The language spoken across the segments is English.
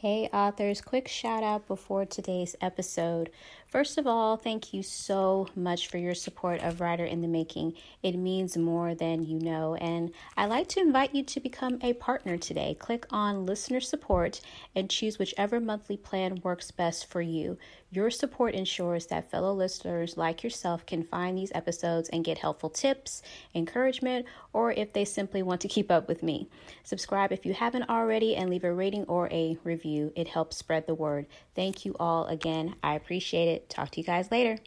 Hey, authors, quick shout out before today's episode. First of all, thank you so much for your support of Writer in the Making. It means more than you know. And I'd like to invite you to become a partner today. Click on listener support and choose whichever monthly plan works best for you. Your support ensures that fellow listeners like yourself can find these episodes and get helpful tips, encouragement, or if they simply want to keep up with me. Subscribe if you haven't already and leave a rating or a review. It helps spread the word. Thank you all again. I appreciate it. Talk to you guys later.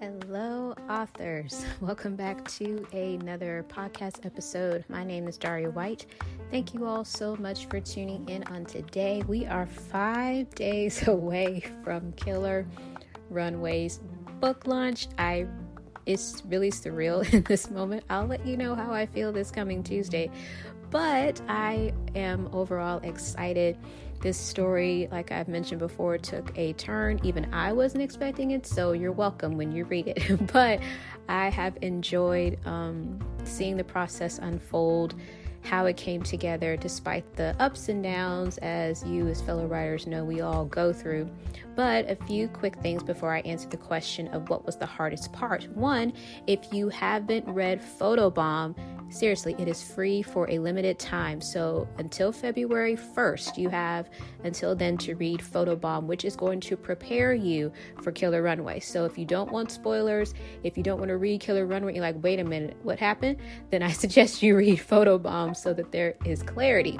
Hello, authors. Welcome back to another podcast episode. My name is Daria White. Thank you all so much for tuning in on today. We are five days away from Killer Runway's book launch. I it's really surreal in this moment. I'll let you know how I feel this coming Tuesday. But I am overall excited. This story, like I've mentioned before, took a turn. Even I wasn't expecting it, so you're welcome when you read it. but I have enjoyed um, seeing the process unfold how it came together despite the ups and downs, as you, as fellow writers, know we all go through. But a few quick things before I answer the question of what was the hardest part. One, if you haven't read Photobomb, seriously, it is free for a limited time. So until February 1st, you have until then to read Photobomb, which is going to prepare you for Killer Runway. So if you don't want spoilers, if you don't want to read Killer Runway, you're like, wait a minute, what happened? Then I suggest you read Photobomb so that there is clarity.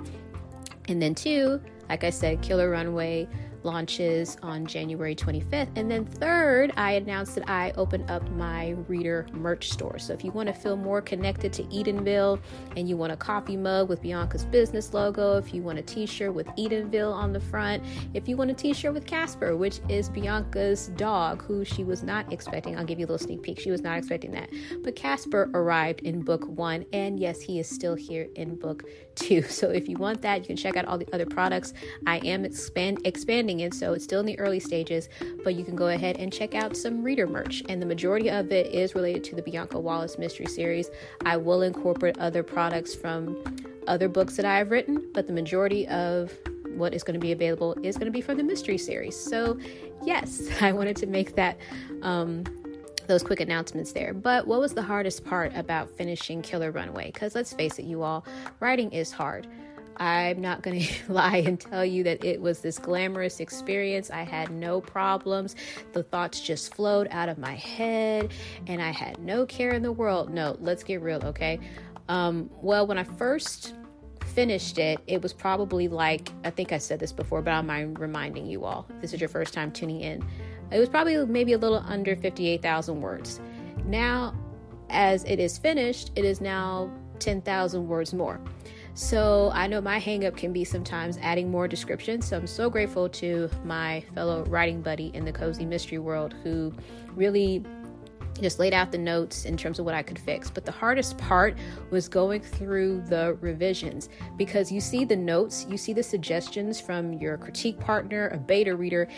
And then, two, like I said, Killer Runway launches on January 25th. And then, third, I announced that I opened up my reader merch store. So, if you want to feel more connected to Edenville and you want a coffee mug with Bianca's business logo, if you want a t shirt with Edenville on the front, if you want a t shirt with Casper, which is Bianca's dog, who she was not expecting, I'll give you a little sneak peek. She was not expecting that. But Casper arrived in book one, and yes, he is still here in book two. So, if you want that, you can check out all the other products. I am expand expanding so it's still in the early stages, but you can go ahead and check out some reader merch. And the majority of it is related to the Bianca Wallace Mystery Series. I will incorporate other products from other books that I have written, but the majority of what is going to be available is going to be from the mystery series. So, yes, I wanted to make that um, those quick announcements there. But what was the hardest part about finishing Killer Runway? Because let's face it, you all, writing is hard. I'm not going to lie and tell you that it was this glamorous experience. I had no problems. The thoughts just flowed out of my head and I had no care in the world. No, let's get real, okay? Um, well, when I first finished it, it was probably like, I think I said this before, but I'm reminding you all. This is your first time tuning in. It was probably maybe a little under 58,000 words. Now, as it is finished, it is now 10,000 words more. So I know my hangup can be sometimes adding more description. So I'm so grateful to my fellow writing buddy in the cozy mystery world who really just laid out the notes in terms of what I could fix. But the hardest part was going through the revisions because you see the notes, you see the suggestions from your critique partner, a beta reader,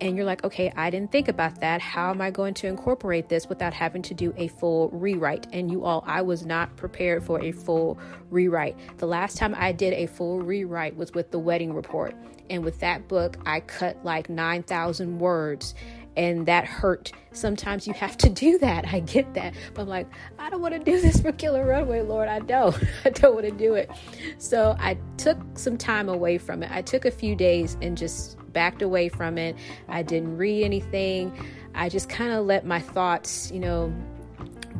and you're like, okay, I didn't think about that. How am I going to incorporate this without having to do a full rewrite? And you all, I was not prepared for a full rewrite. The last time I did a full rewrite was with the wedding report. And with that book, I cut like 9,000 words and that hurt. Sometimes you have to do that. I get that. But I'm like, I don't want to do this for Killer Runway, Lord. I don't. I don't want to do it. So I took some time away from it. I took a few days and just backed away from it. I didn't read anything. I just kind of let my thoughts, you know,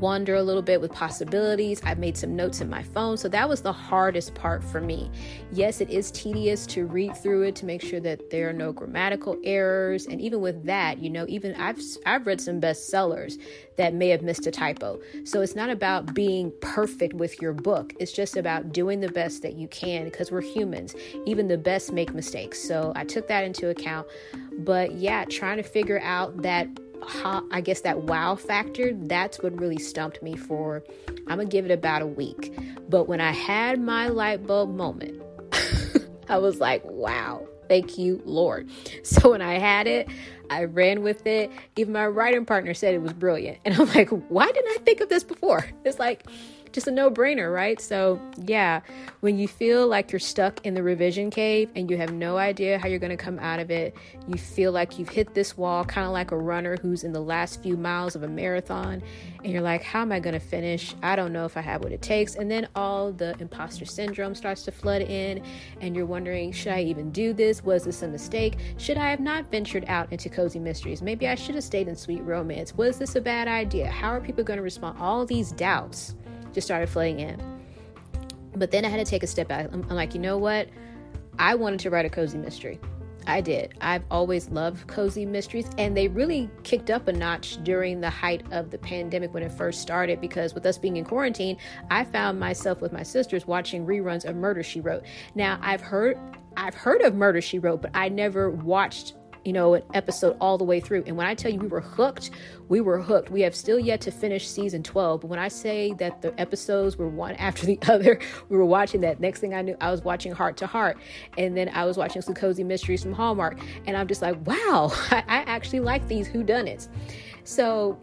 wander a little bit with possibilities. I made some notes in my phone. So that was the hardest part for me. Yes, it is tedious to read through it to make sure that there are no grammatical errors. And even with that, you know, even I've I've read some bestsellers that may have missed a typo. So it's not about being perfect with your book. It's just about doing the best that you can because we're humans. Even the best make mistakes. So I took that into account. But yeah, trying to figure out that I guess that wow factor, that's what really stumped me for, I'm gonna give it about a week. But when I had my light bulb moment, I was like, wow, Thank you, Lord. So when I had it, I ran with it. Even my writing partner said it was brilliant. And I'm like, why didn't I think of this before? It's like, just a no brainer, right? So, yeah, when you feel like you're stuck in the revision cave and you have no idea how you're going to come out of it, you feel like you've hit this wall, kind of like a runner who's in the last few miles of a marathon, and you're like, how am I going to finish? I don't know if I have what it takes. And then all the imposter syndrome starts to flood in, and you're wondering, should I even do this? Was this a mistake? Should I have not ventured out into cozy mysteries? Maybe I should have stayed in sweet romance. Was this a bad idea? How are people going to respond? All these doubts just started flooding in. But then I had to take a step back. I'm, I'm like, you know what? I wanted to write a cozy mystery. I did. I've always loved cozy mysteries, and they really kicked up a notch during the height of the pandemic when it first started. Because with us being in quarantine, I found myself with my sisters watching reruns of Murder She Wrote. Now, I've heard I've heard of Murder She Wrote, but I never watched you know, an episode all the way through. And when I tell you we were hooked, we were hooked. We have still yet to finish season 12. But when I say that the episodes were one after the other, we were watching that. Next thing I knew, I was watching Hart to Hart. And then I was watching some cozy mysteries from Hallmark. And I'm just like, wow, I, I actually like these whodunits. So,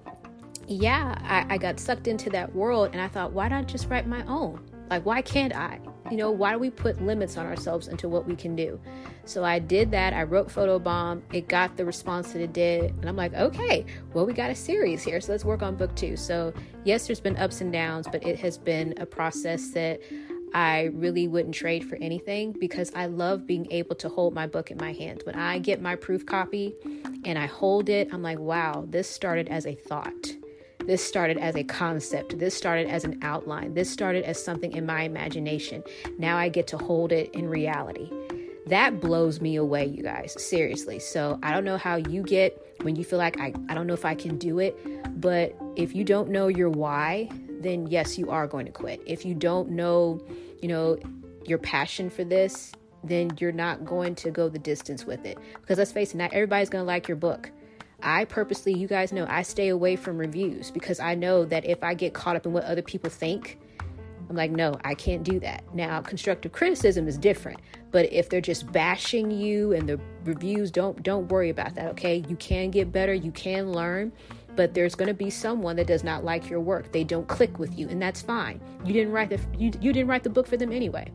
yeah, I, I got sucked into that world. And I thought, why not just write my own? Like, why can't I? You know, why do we put limits on ourselves into what we can do? So I did that. I wrote Photobomb. It got the response that it did. And I'm like, okay, well, we got a series here. So let's work on book two. So, yes, there's been ups and downs, but it has been a process that I really wouldn't trade for anything because I love being able to hold my book in my hands. When I get my proof copy and I hold it, I'm like, wow, this started as a thought. This started as a concept. This started as an outline. This started as something in my imagination. Now I get to hold it in reality. That blows me away, you guys. Seriously. So I don't know how you get when you feel like I, I don't know if I can do it, but if you don't know your why, then yes, you are going to quit. If you don't know, you know, your passion for this, then you're not going to go the distance with it. Because let's face it, not everybody's going to like your book. I purposely, you guys know, I stay away from reviews because I know that if I get caught up in what other people think, I'm like, no, I can't do that. Now, constructive criticism is different, but if they're just bashing you and the reviews don't don't worry about that, okay? You can get better, you can learn, but there's going to be someone that does not like your work. They don't click with you, and that's fine. You didn't write the you, you didn't write the book for them anyway.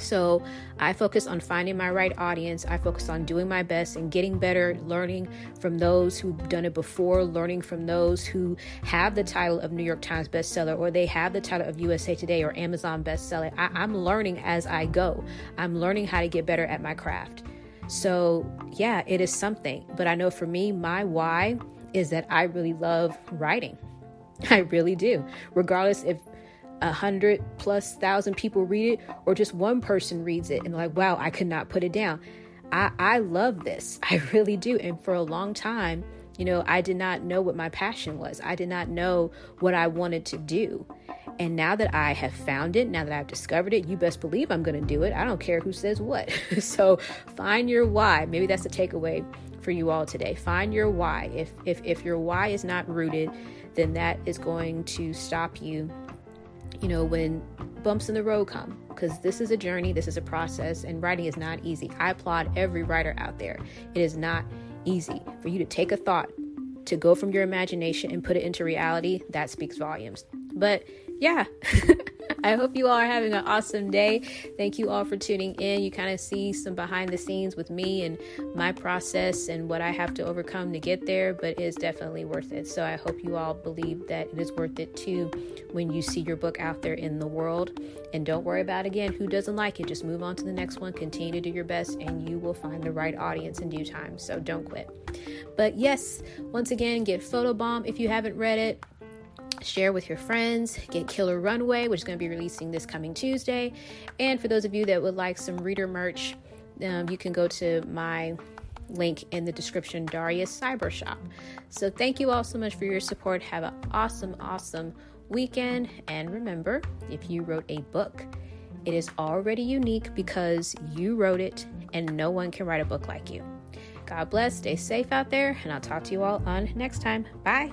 So I focus on finding my right audience. I focus on doing my best and getting better, learning from those who've done it before, learning from those who have the title of New York Times bestseller or they have the title of USA Today or Amazon bestseller. I, I'm learning as I go. I'm learning how to get better at my craft. So, yeah, it is something. But I know for me, my why is that I really love writing. I really do. Regardless if a hundred plus thousand people read it or just one person reads it and like wow i could not put it down. I i love this. I really do. And for a long time you know i did not know what my passion was. I did not know what i wanted to do. And now that i have found it now that i've discovered it you best believe i'm going to do it. I don't care who says what. So find your why. Maybe that's the takeaway for you all today. Find your why. If if if your why is not rooted then that is going to stop you you know, when bumps in the road come, because this is a journey, this is a process, and writing is not easy. I applaud every writer out there. It is not easy for you to take a thought, to go from your imagination and put it into reality. That speaks volumes. But yeah. I hope you all are having an awesome day. Thank you all for tuning in. You kind of see some behind the scenes with me and my process and what I have to overcome to get there, but it is definitely worth it. So I hope you all believe that it is worth it too when you see your book out there in the world. And don't worry about again who doesn't like it. Just move on to the next one. Continue to do your best, and you will find the right audience in due time. So don't quit. But yes, once again, get Photobomb if you haven't read it share with your friends, get Killer Runway, which is going to be releasing this coming Tuesday. And for those of you that would like some reader merch, um, you can go to my link in the description, Daria's Cyber Shop. So thank you all so much for your support. Have an awesome, awesome weekend. And remember, if you wrote a book, it is already unique because you wrote it and no one can write a book like you. God bless, stay safe out there, and I'll talk to you all on next time. Bye.